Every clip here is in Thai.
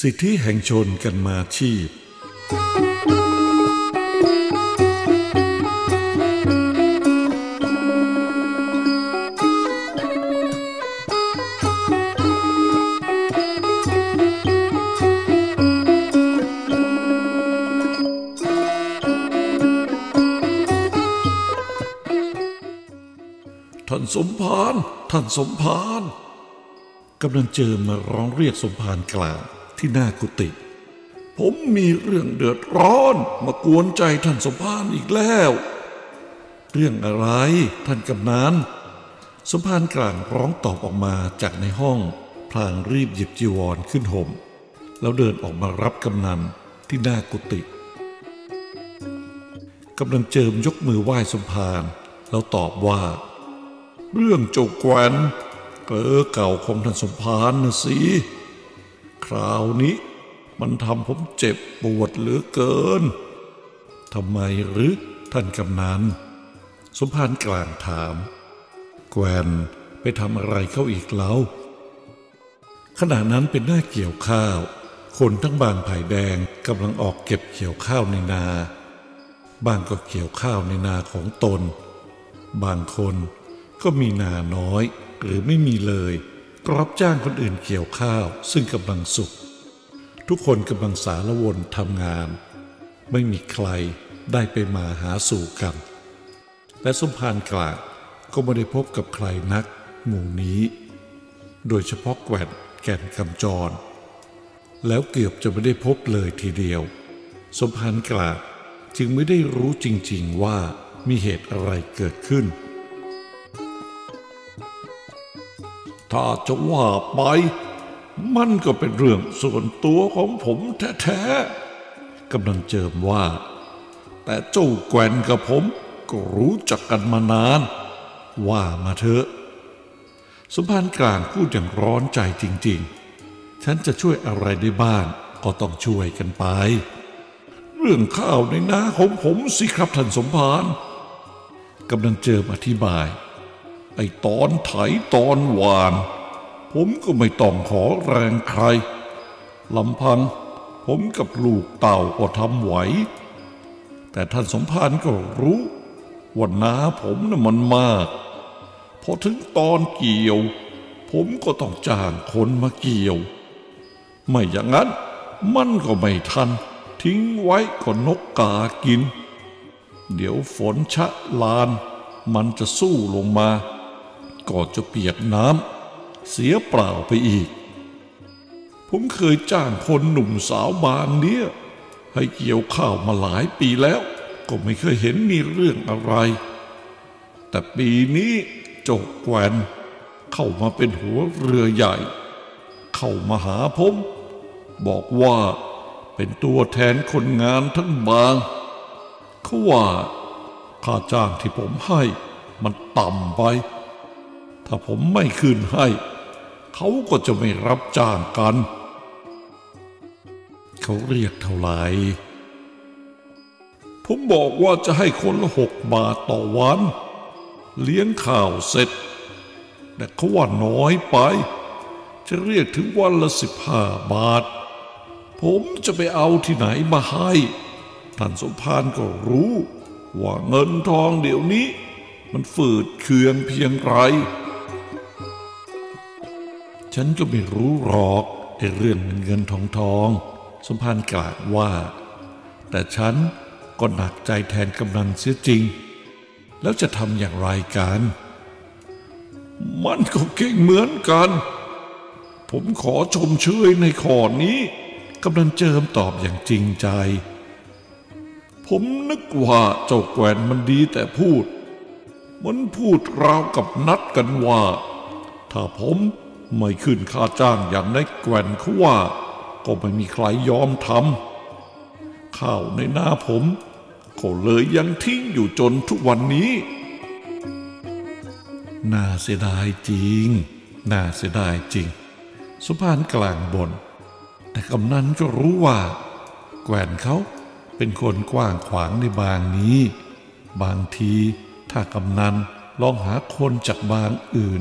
สิทธิแห่งชนกันมาชีพ สมภารท่านสมภารกำลังเจอมาร้องเรียกสมภารกลางที่หน้ากุฏิผมมีเรื่องเดือดร้อนมากวนใจท่านสมภารอีกแล้ว เรื่องอะไรท่านกำนันสมภารกลางร้องตอบออกมาจากในห้องพลางรีบหยิบจีวรขึ้นห่มแล้วเดินออกมารับกำนันที่หน้ากุฏิกำลังเจิมยกมือไหว้สมภารแล้วตอบว่า เรื่องเจ้าแกวนเกลอเก่าของท่านสมภารนะสิคราวนี้มันทำผมเจ็บปวดเหลือเกินทำไมหรือท่านกำนันสมภารกลางถาม แกวนไปทำอะไรเข้าอีกแล้วขณะนั้นเป็นหน้าเกี่ยวข้าว คนทั้งบางไผ่แดงกำลังออกเก็บเกี่ยวข้าวในนาบางก็เกี่ยวข้าวในนาของตน บางคน ก็มีนาน้อย หรือไม่มีเลยก็รับจ้างคนอื่นเกี่ยวข้าว ซึ่งกำลังสุกทุกคนกำลังสารวนทำงาน ไม่มีใครได้ไปมาหาสู่กัน และสมภารกลางก็ไม่ได้พบกับใครนัก หมู่นี้ โดยเฉพาะแกวนแก่นคำจร แล้วเกือบจะไม่ได้พบเลยทีเดียว สมภารกลางจึงไม่ได้รู้จริงๆว่ามีเหตุอะไรเกิดขึ้น ถ้าจะว่าไป มันก็เป็นเรื่องส่วนตัวของผมแท้ๆกำลังเจิมว่า แต่เจ้าแกวนกับผมก็รู้จักกันมานาน ว่ามาเถอะ สมภารกลางพูดอย่างร้อนใจจริง ๆ ฉันจะช่วยอะไรได้บ้างก็ต้องช่วยกันไป เรื่องข้าวในนาของผมสิครับท่านสมภารกำลังเจิมอธิบาย ไอตอนไถตอนหวาน ผมก็ไม่ต้องขอแรงใครลำพังผมกับลูกเต่าก็ทำไหว แต่ท่านสมภารก็รู้ว่าน้าผมน่ะมันมาก พอถึงตอนเกี่ยว ผมก็ต้องจ้างคนมาเกี่ยว ไม่อย่างนั้นมันก็ไม่ทัน ทิ้งไว้ก็นกกากิน เดี๋ยวฝนชะลาน มันจะสู้ลงมา ก็จะเปียกน้ำเสียเปล่าไปอีก ผมเคยจ้างคนหนุ่มสาวบางเนี้ยให้เกี่ยวข้าวมาหลายปีแล้ว ก็ไม่เคยเห็นมีเรื่องอะไร แต่ปีนี้จกแกวนเข้ามาเป็นหัวเรือใหญ่ เข้ามาหาผม บอกว่าเป็นตัวแทนคนงานทั้งบางเขาว่าค่าจ้างที่ผมให้มันต่ำไป ถ้าผมไม่คืนให้ เขาก็จะไม่รับจ้างกัน เขาเรียกเท่าไหร่ผมบอกว่าจะให้คนละหกบาทต่อวัน เลี้ยงข่าวเสร็จ แต่เขาว่าน้อยไป จะเรียกถึงวันละสิบห้าบาท ผมจะไปเอาที่ไหนมาให้ท่านสมภารก็รู้ ว่าเงินทองเดี๋ยวนี้ มันฝืดเคืองเพียงไร ฉันก็ไม่รู้หรอกไอ้เรื่องเงินเงินทองทองสมภารกล่าวว่า แต่ฉันก็หนักใจแทนกำนันเสียจริง แล้วจะทำอย่างไรกัน มันก็เก่งเหมือนกัน ผมขอชมเชยในข้อนี้กำลังเจิมตอบอย่างจริงใจ ผมนึกว่าเจ้าแกวนมันดีแต่พูด มันพูดราวกับนัดกันว่า ถ้าผม ไม่ขึ้นค่าจ้างอย่างในแกวนเขาว่า ก็ไม่มีใครยอมทำข้าวในหน้าผมก็เลยยังทิ้งอยู่จนทุกวันนี้ น่าเสียดายจริง น่าเสียดายจริงสุภานกลางบน แต่กำนันก็รู้ว่า แกวนเขาเป็นคนกว้างขวางในบางนี้ บางทีถ้ากำนันลองหาคนจากบางอื่น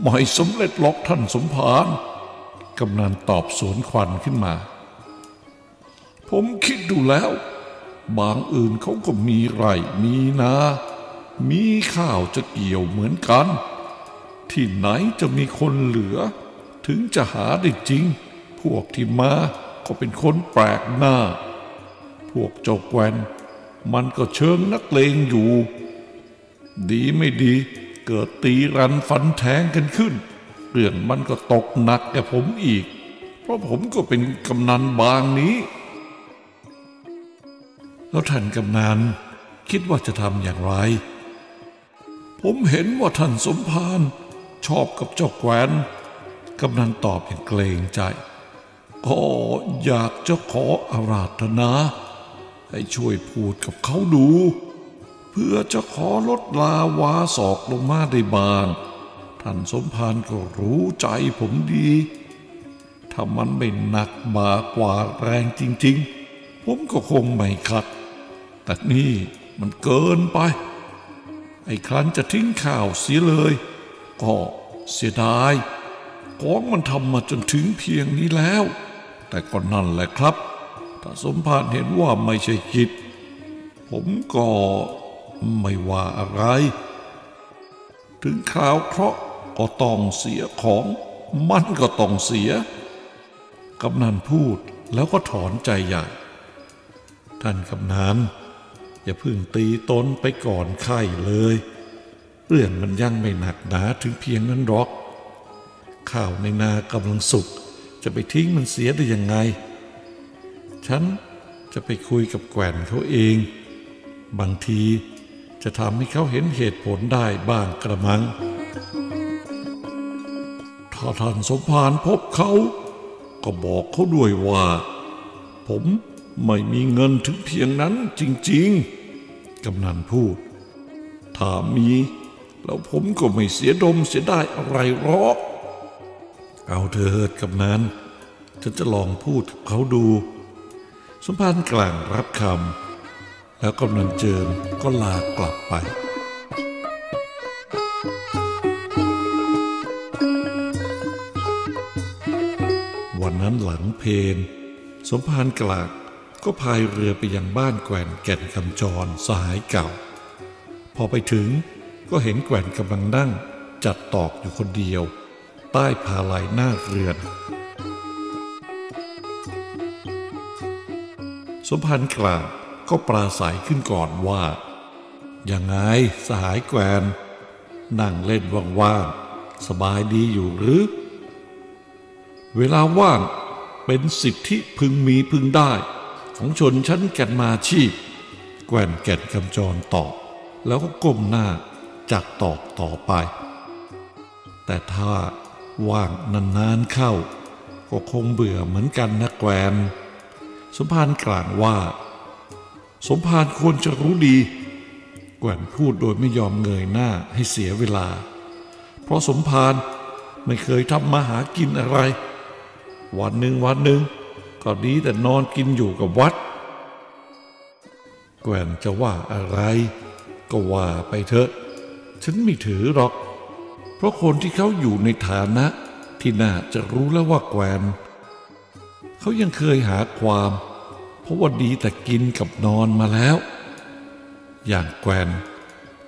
ไม่สำเร็จหรอกท่านสมภารกำนันตอบสวนควันขึ้นมา ผมคิดดูแล้ว บางอื่นเขาก็มีไร่มีนา มีข้าวจะเกี่ยวเหมือนกัน ที่ไหนจะมีคนเหลือ ถึงจะหาได้จริง พวกที่มาก็เป็นคนแปลกหน้า พวกเจ้าแกวนมันก็เชิงนักเลงอยู่ ดีไม่ดี เกิดตีรันฟันแทงกันขึ้น เรื่องมันก็ตกหนักแก่ผมอีก เพราะผมก็เป็นกำนันบางนี้ แล้วท่านกำนันคิดว่าจะทำอย่างไร ผมเห็นว่าท่านสมภารชอบกับเจ้าแกวนกำนันตอบอย่างเกรงใจ ก็อยากจะขออาราธนา ให้ช่วยพูดกับเขาดู เพื่อจะขอลดลาวาศอกลงมาได้บาง ท่านสมภารก็รู้ใจผมดี ถ้ามันไม่หนักบากว่าแรงจริง ๆ ผมก็คงไม่ขัด แต่นี่มันเกินไป ไอ้ครั้นจะทิ้งข่าวเสียเลย ก็เสียดาย ของมันทำมาจนถึงเพียงนี้แล้ว แต่ก็นั่นแหละครับ ถ้าสมภารเห็นว่าไม่ใช่กิจผมก็ ไม่ว่าอะไร ถึงคราวเคราะห์ก็ต้องเสียของมันก็ต้องเสีย กำนันพูดแล้วก็ถอนใจใหญ่ ท่านกำนันอย่าพิ่งตีตนไปก่อนไข้เลย เรื่องมันยังไม่หนักหนาถึงเพียงนั้นหรอก ข้าวในนากำลังสุกจะไปทิ้งมันเสียได้ยังไง ฉันจะไปคุยกับแกว่นเขาเอง บางที จะทำให้เขาเห็นเหตุผลได้บ้างกระมัง ถ้าท่านสมภารพบเขา ก็บอกเขาด้วยว่า ผมไม่มีเงินถึงเพียงนั้นจริงๆ กำนันพูด ถ้ามีแล้วผมก็ไม่เสียดมเสียได้อะไรหรอก เอาเถิดกำนันฉันจะลองพูดกับเขาดู สมภารกลางรับคำ แล้วกำนันเจิมก็ลากลับไป วันนั้นหลังเพนสมภารกลางก็พายเรือไปยังบ้านแกว่นแก่นคำจรสหายเก่า พอไปถึงก็เห็นแกว่นกำลังนั่งจัดตอกอยู่คนเดียว ใต้พาไหลหน้าเรือน สมพันธ์กลาง ก็ปราศัยขึ้นก่อนว่ายังไงสหายแกวนนั่งเล่นว่างๆสบายดีอยู่หรือ เวลาว่างเป็นสิทธิพึงมีพึงได้ ของชนชั้นแก่นมาชีพ แกวนแก่นคำจรตอบแล้วก็ก้มหน้าจักตอบต่อไป แต่ถ้าว่างนานๆเข้า ก็คงเบื่อเหมือนกันนะแกวนสมภารกลางว่า สมภารควรจะรู้ดี แกว่นพูดโดยไม่ยอมเงยหน้าให้เสียเวลา เพราะสมภารไม่เคยทำมาหากินอะไร วันหนึ่งวันหนึ่งก็ดีแต่นอนกินอยู่กับวัด แกว่นจะว่าอะไร ก็ว่าไปเถอะ ฉันไม่ถือหรอก เพราะคนที่เขาอยู่ในฐานะที่น่าจะรู้แล้วว่าแกวน เขายังเคยหาความ เพราะว่าดีแต่กินกับนอนมาแล้ว อย่างแกวน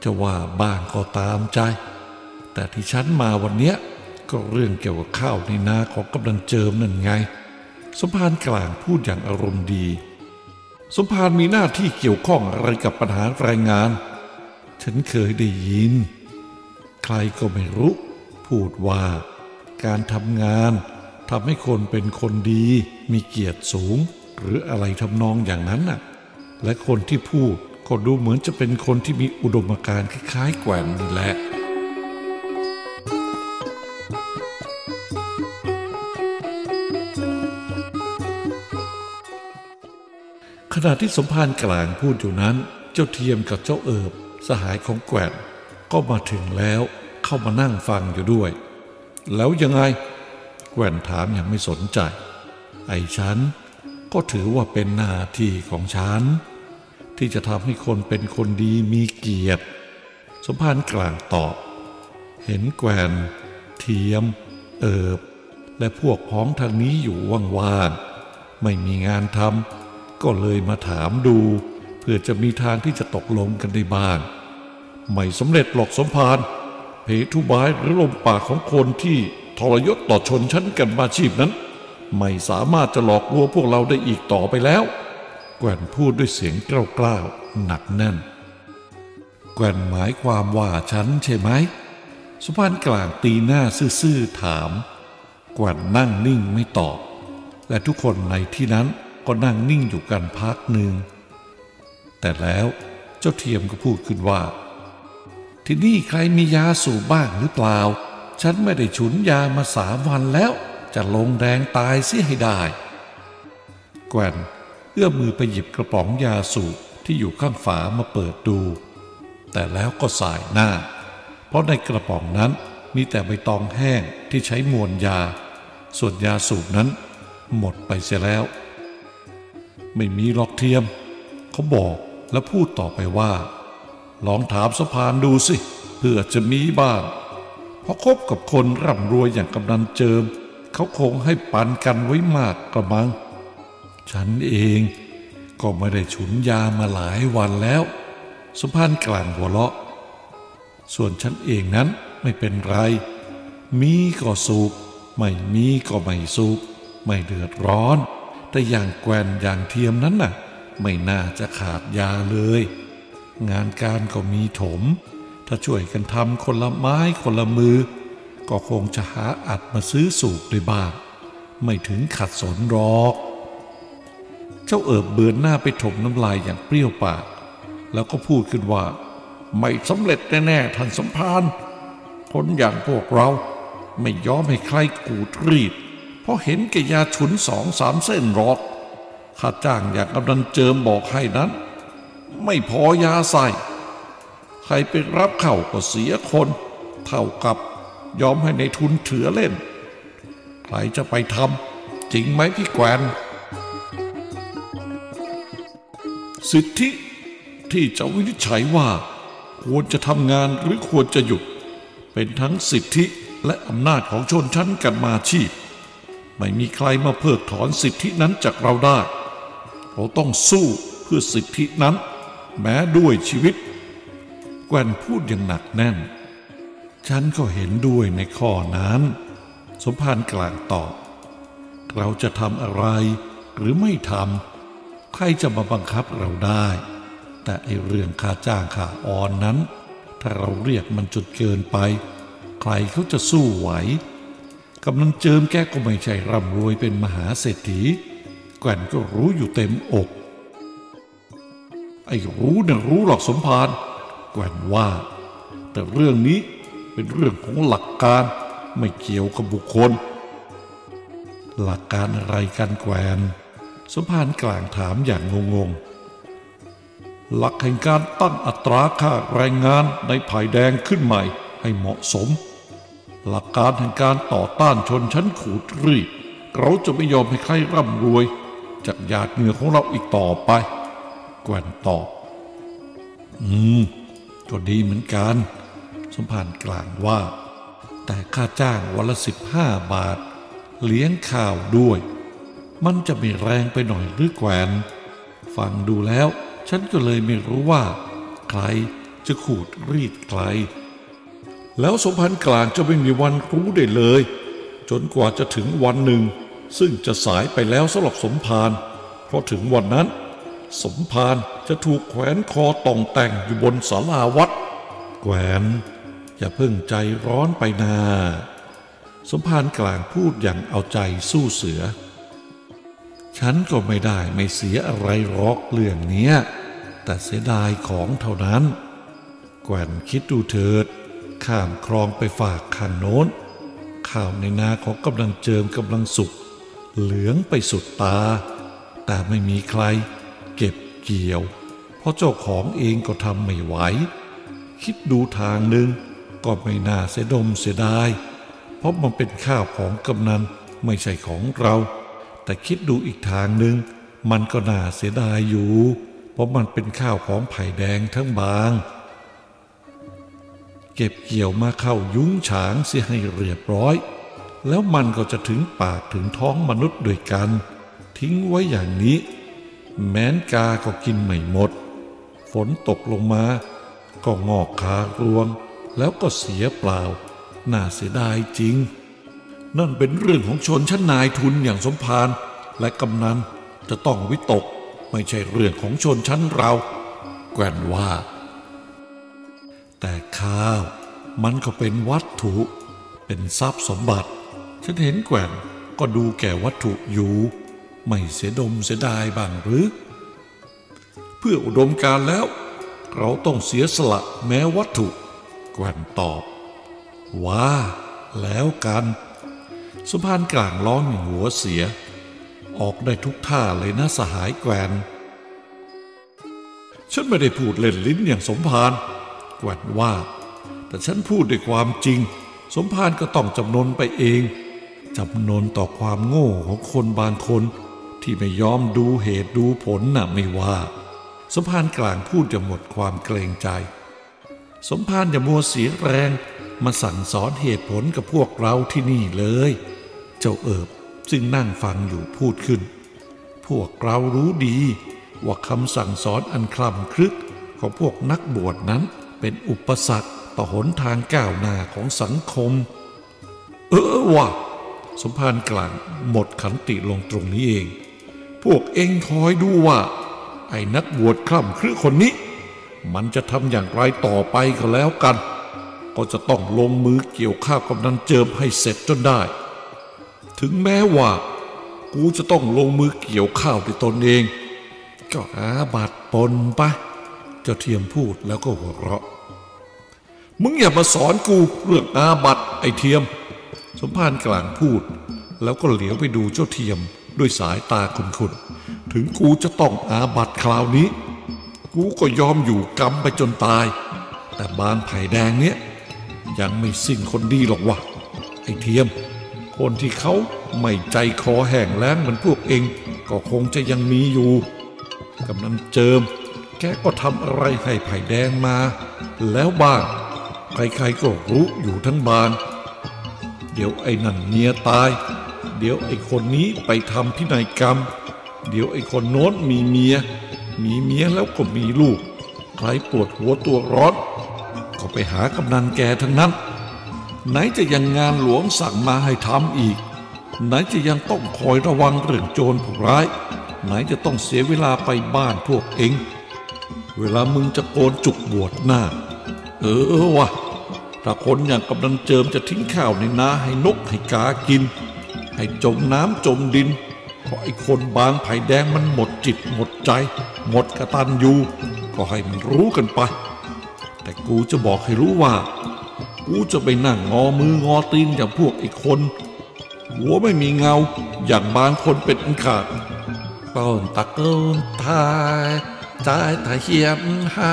จะว่าบ้างก็ตามใจ แต่ที่ฉันมาวันเนี้ยก็เรื่องเกี่ยวกับข้าวในนาของกำลังเจิมนั่นไง สมภารกลางพูดอย่างอารมณ์ดี สมภารมีหน้าที่เกี่ยวข้องอะไรกับปัญหาแรงงาน ฉันเคยได้ยิน ใครก็ไม่รู้ พูดว่าการทำงานทำให้คนเป็นคนดีมีเกียรติสูง หรืออะไรทำนองอย่างนั้นน่ะ และคนที่พูดก็ดูเหมือนจะเป็นคนที่มีอุดมการณ์คล้ายๆแกว่นนี่แหละขณะที่สมภารกลางพูดอยู่นั้น เจ้าเทียมกับเจ้าเอิบ สหายของแกว่นก็มาถึงแล้วเข้ามานั่งฟังอยู่ด้วย แล้วยังไง แกว่นถามอย่างไม่สนใจ ไอ้ฉัน ก็ถือว่าเป็นหน้าที่ของฉัน ที่จะทำให้คนเป็นคนดีมีเกียรติ สมภารกลางตอบ เห็นแกวนเทียม เอิบ และพวกพ้องทางนี้อยู่ว่างๆไม่มีงานทำก็เลยมาถามดู เพื่อจะมีทางที่จะตกลงกันได้บ้าง ไม่สำเร็จหรอกสมภารเพทุบายหรือลมปากของคนที่ทรยศต่อชนชั้นกันมาชีพนั้น ไม่สามารถจะหลอกลวงพวกเราได้อีกต่อไปแล้ว แกวนพูดด้วยเสียงกล้าวๆหนักแน่น แกวนหมายความว่าฉันใช่ไหม สุพรรณกลางตีหน้าซื่อๆถาม แกวนนั่งนิ่งไม่ตอบ และทุกคนในที่นั้นก็นั่งนิ่งอยู่กันพักหนึ่ง แต่แล้วเจ้าเทียมก็พูดขึ้นว่า ที่นี่ใครมียาสูบบ้างหรือเปล่า ฉันไม่ได้ฉุนยามาสามวันแล้ว จะลงแดงตายเสียให้ได้ แกวนเอื้อมมือไปหยิบกระป๋องยาสูบที่อยู่ข้างฝามาเปิดดู แต่แล้วก็สายหน้า เพราะในกระป๋องนั้นมีแต่ใบตองแห้งที่ใช้มวนยา ส่วนยาสูบนั้น หมดไปเสียแล้ว ไม่มีหรอกเทียม เขาบอกและพูดต่อไปว่า ลองถามสะพานดูสิเพื่อจะมีบ้างเพราะคบกับคนร่ำรวยอย่างกำนันเจิม เขาคงให้ปันกันไว้มากกระมัง ฉันเองก็ไม่ได้ฉุนยามาหลายวันแล้ว สุพรรณกลางหัวเราะ ส่วนฉันเองนั้นไม่เป็นไร มีก็สูบ ไม่มีก็ไม่สูบ ไม่เดือดร้อน แต่อย่างแกวนอย่างเทียมนั้นน่ะ ไม่น่าจะขาดยาเลย งานการก็มีถม ถ้าช่วยกันทำคนละไม้คนละมือ ก็คงจะหาอัดมาซื้อสูบด้บ้าง ไม่ถึงขัดสนหรอก เจ้าเอิบเบือนหน้าไปถมน้ำลายอย่างเปรี้ยวปาก แล้วก็พูดขึ้นว่า ไม่สำเร็จแน่ๆท่านสมภารคนอย่างพวกเราไม่ยอมให้ใครกูดรีด เพราะเห็นแกยาฉุนสองสามเส้นหรอกข้าจ้างอย่างกำนันเจิมบอกให้นั้น ไม่พอยาใส่ ใครไปรับเข้าก็เสียคน เท่ากับ ยอมให้ในทุนเถือเล่น ใครจะไปทำจริงไหมพี่แกวนสิทธิที่จะวินิจฉัยว่า ควรจะทำงานหรือควรจะหยุด เป็นทั้งสิทธิและอำนาจของชนชั้นกันมาชีพ ไม่มีใครมาเพิกถอนสิทธินั้นจากเราได้ เราต้องสู้เพื่อสิทธินั้น แม้ด้วยชีวิต แกวนพูดอย่างหนักแน่น ฉันก็เห็นด้วยในข้อนั้น สมภารกลางตอบ เราจะทำอะไรหรือไม่ทำใครจะมาบังคับเราได้ แต่ไอเรื่องค่าจ้างค่าออนนั้น ถ้าเราเรียกมันจนเกินไป ใครเขาจะสู้ไหวกำนันเจิมแกก็ไม่ใช่ร่ำรวยเป็นมหาเศรษฐีแก่นก็รู้อยู่เต็มอก ไอ้รู้นะ่ะรู้หรอกสมภารแก่นว่า แต่เรื่องนี้ เป็นเรื่องของหลักการไม่เกี่ยวกับบุคคล หลักการอะไรกันแกวนสมภารกลางถามอย่างงงๆ หลักแห่งการตั้งอัตราค่าแรงงานในภายแดงขึ้นใหม่ให้เหมาะสม หลักการแห่งการต่อต้านชนชั้นขูดรีดเราจะไม่ยอมให้ใครร่ำรวย จากหยาดเหงื่อของเราอีกต่อไป แกวนตอบ อืม ก็ดีเหมือนกัน สมภารกลางว่า แต่ค่าจ้างวันละสิบห้าบาท เลี้ยงข้าวด้วย มันจะม่แรงไปหน่อยหรือแกวนฟังดูแล้ว ฉันก็เลยไม่รู้ว่า ใครจะขูดรีดใคร แล้วสมพันธ์กลางจะไม่มีวันรู้ได้เลย จนกว่าจะถึงวันหนึ่ง ซึ่งจะสายไปแล้วสำหรับสมภารเพราะถึงวันนั้น สมภารจะถูกแขวนคอต่องแต่งอยู่บนศาลาวัดแกวน อย่าเพิ่งใจร้อนไปนา สมภารกลางพูดอย่างเอาใจสู้เสือ ฉันก็ไม่ได้ไม่เสียอะไรหรอกเรื่องเนี้ย แต่เสียดายของเท่านั้น แกวนคิดดูเถิด ข้ามคลองไปฝากข้างโน้น ข้าวในนาของกำลังเจิมกำลังสุก เหลืองไปสุดตา แต่ไม่มีใคร เก็บเกี่ยว เพราะเจ้าของเองก็ทำไม่ไหวคิดดูทางหนึ่ง ก็ไม่น่าเสียดมเสียดาย เพราะมันเป็นข้าวของกำนันไม่ใช่ของเรา แต่คิดดูอีกทางหนึ่งมันก็น่าเสียดายอยู่ เพราะมันเป็นข้าวของไผ่แดงทั้งบาง เก็บเกี่ยวมาเข้ายุ้งฉางเสียให้เรียบร้อย แล้วมันก็จะถึงปากถึงท้องมนุษย์ด้วยกัน ทิ้งไว้อย่างนี้ แม้นกาก็กินไม่หมด ฝนตกลงมา ก็งอกขารวง แล้วก็เสียเปล่า น่าเสียดายจริง นั่นเป็นเรื่องของชนชั้นนายทุนอย่างสมภารและกำนันจะต้องวิตกไม่ใช่เรื่องของชนชั้นเรา แกวนว่า แต่ข้าวมันก็เป็นวัตถุ เป็นทรัพย์สมบัติ ฉันเห็นแกวนก็ดูแก่วัตถุอยู่ ไม่เสียดมเสียดายบ้างหรือ เพื่ออุดมการแล้ว เราต้องเสียสละแม้วัตถุ แกว่นตอบ ว่าแล้วกัน สุพานกลางร้องอย่างหัวเสีย ออกได้ทุกท่าเลยนะสหายแกวนฉันไม่ได้พูดเล่นลิ้นอย่างสมภารแกวนว่า แต่ฉันพูดด้วยความจริง สมภารก็ต้องจำนนไปเองจำนนต่อความโง่ของคนบางคน ที่ไม่ยอมดูเหตุดูผลน่ะไม่ว่าสมภารกลางพูดจะหมดความเกรงใจ สมภารอย่ามัวเสียแรงมาสั่งสอนเหตุผลกับพวกเราที่นี่เลย เจ้าเอิบซึ่งนั่งฟังอยู่พูดขึ้น พวกเรารู้ดีว่าคำสั่งสอนอันคล่ำคลึกของพวกนักบวชนั้นเป็นอุปสรรคต่อหนทางก้าวหน้าของสังคม เออว่ะสมภารกลางหมดขันติลงตรงนี้เอง พวกเองคอยดูว่า ไอ้นักบวชคล่ำคลึกคนนี้ มันจะทำอย่างไรต่อไปก็แล้วกัน ก็จะต้องลงมือเกี่ยวข้าวกำนันเจิมให้เสร็จจนได้ ถึงแม้ว่า กูจะต้องลงมือเกี่ยวข้าวด้วยตนเอง ก็อาบัตปนไปะเจ้าเทียมพูดแล้วก็หัวเราะ มึงอย่ามาสอนกูเรื่องอาบัตไอเทียม สมภารกลางพูด แล้วก็เหลียวไปดูเจ้าเทียมด้วยสายตาคุนๆถึงกูจะต้องอาบัตคราวนี้ กูก็ยอมอยู่กรรมไปจนตาย แต่บางไผ่แดงเนี้ยยังไม่สิ้นคนดีหรอกวะไอ้เทียม คนที่เขาไม่ใจคอแห้งแล้งเหมือนพวกเองก็คงจะยังมีอยู่กำนันเจิม แกก็ทำอะไรให้ไผ่แดงมา แล้วบ้างใครๆก็รู้อยู่ทั้งบางเดี๋ยวไอ้นั่นเมียตาย เดี๋ยวไอ้คนนี้ไปทำพินัยกรรม เดี๋ยวไอ้คนโน้นมีเมีย มีเมียแล้วก็มีลูก ใครปวดหัวตัวร้อนก็ไปหากำนันแกทั้งนั้น ไหนจะยังงานหลวงสั่งมาให้ทำอีก ไหนจะยังต้องคอยระวังเรื่องโจรผู้ร้าย ไหนจะต้องเสียเวลาไปบ้านพวกเอง เวลามึงจะโกนจุกบวชหน้า เออวะถ้าคนอย่างกำนันเจิมจะทิ้งข้าวในนาให้นกให้กากิน ให้จมน้ำจมดิน เพราะไอ้คนบางไผ่แดงมันหมดจิตหมดใจ หมดกระตันอยู่ก็ให้มันรู้กันไป แต่กูจะบอกให้รู้ว่า กูจะไปนั่งงอมืองอตีนอย่างพวกไอ้คน หัวไม่มีเงาอย่างบางคนเป็นอันขาดต้นตะเกินทายใจตาเหียมหา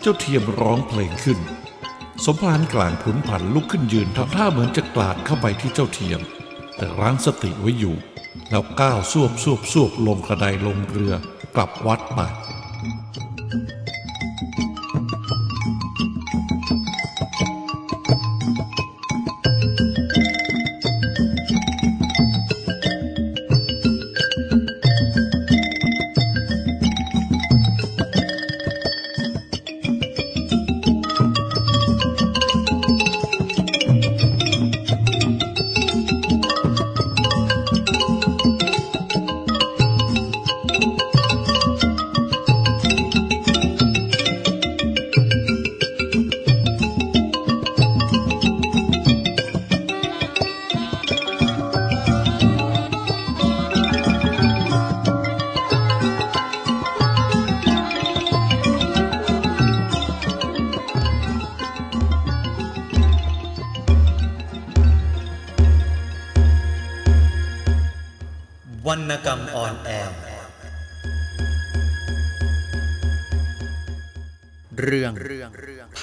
เจ้าเทียมร้องเพลงขึ้น สมภารกลางผุนผันลุกขึ้นยืนทำท่าเหมือนจะกลาดเข้าไปที่เจ้าเทียม แต่ร้างสติไว้อยู่ แล้วก้าวสวบสวบสวบลงกระไดลงเรือกลับวัดไป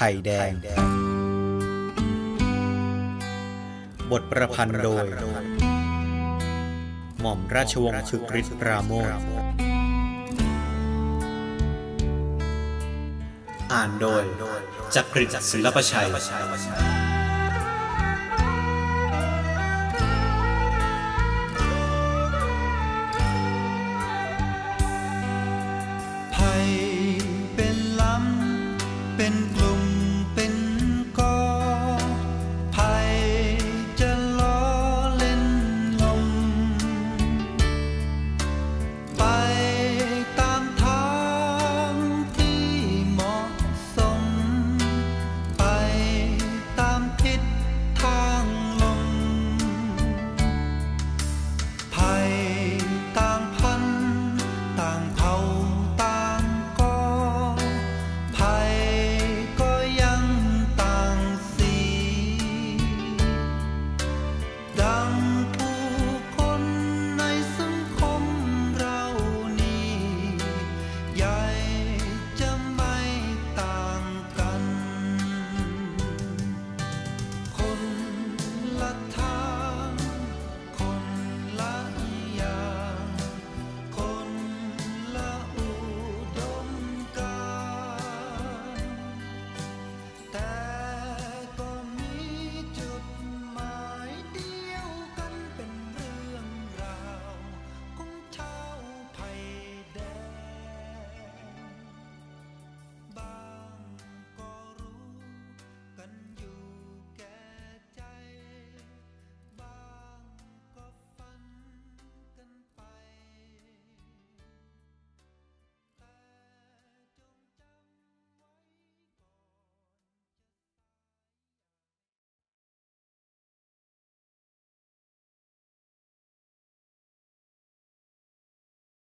ไผ่แดง บทประพันธ์โดย หม่อมราชวงศ์ชึกฤทธิ์ปราโมทอ่านโดยจักริดศิลปชัย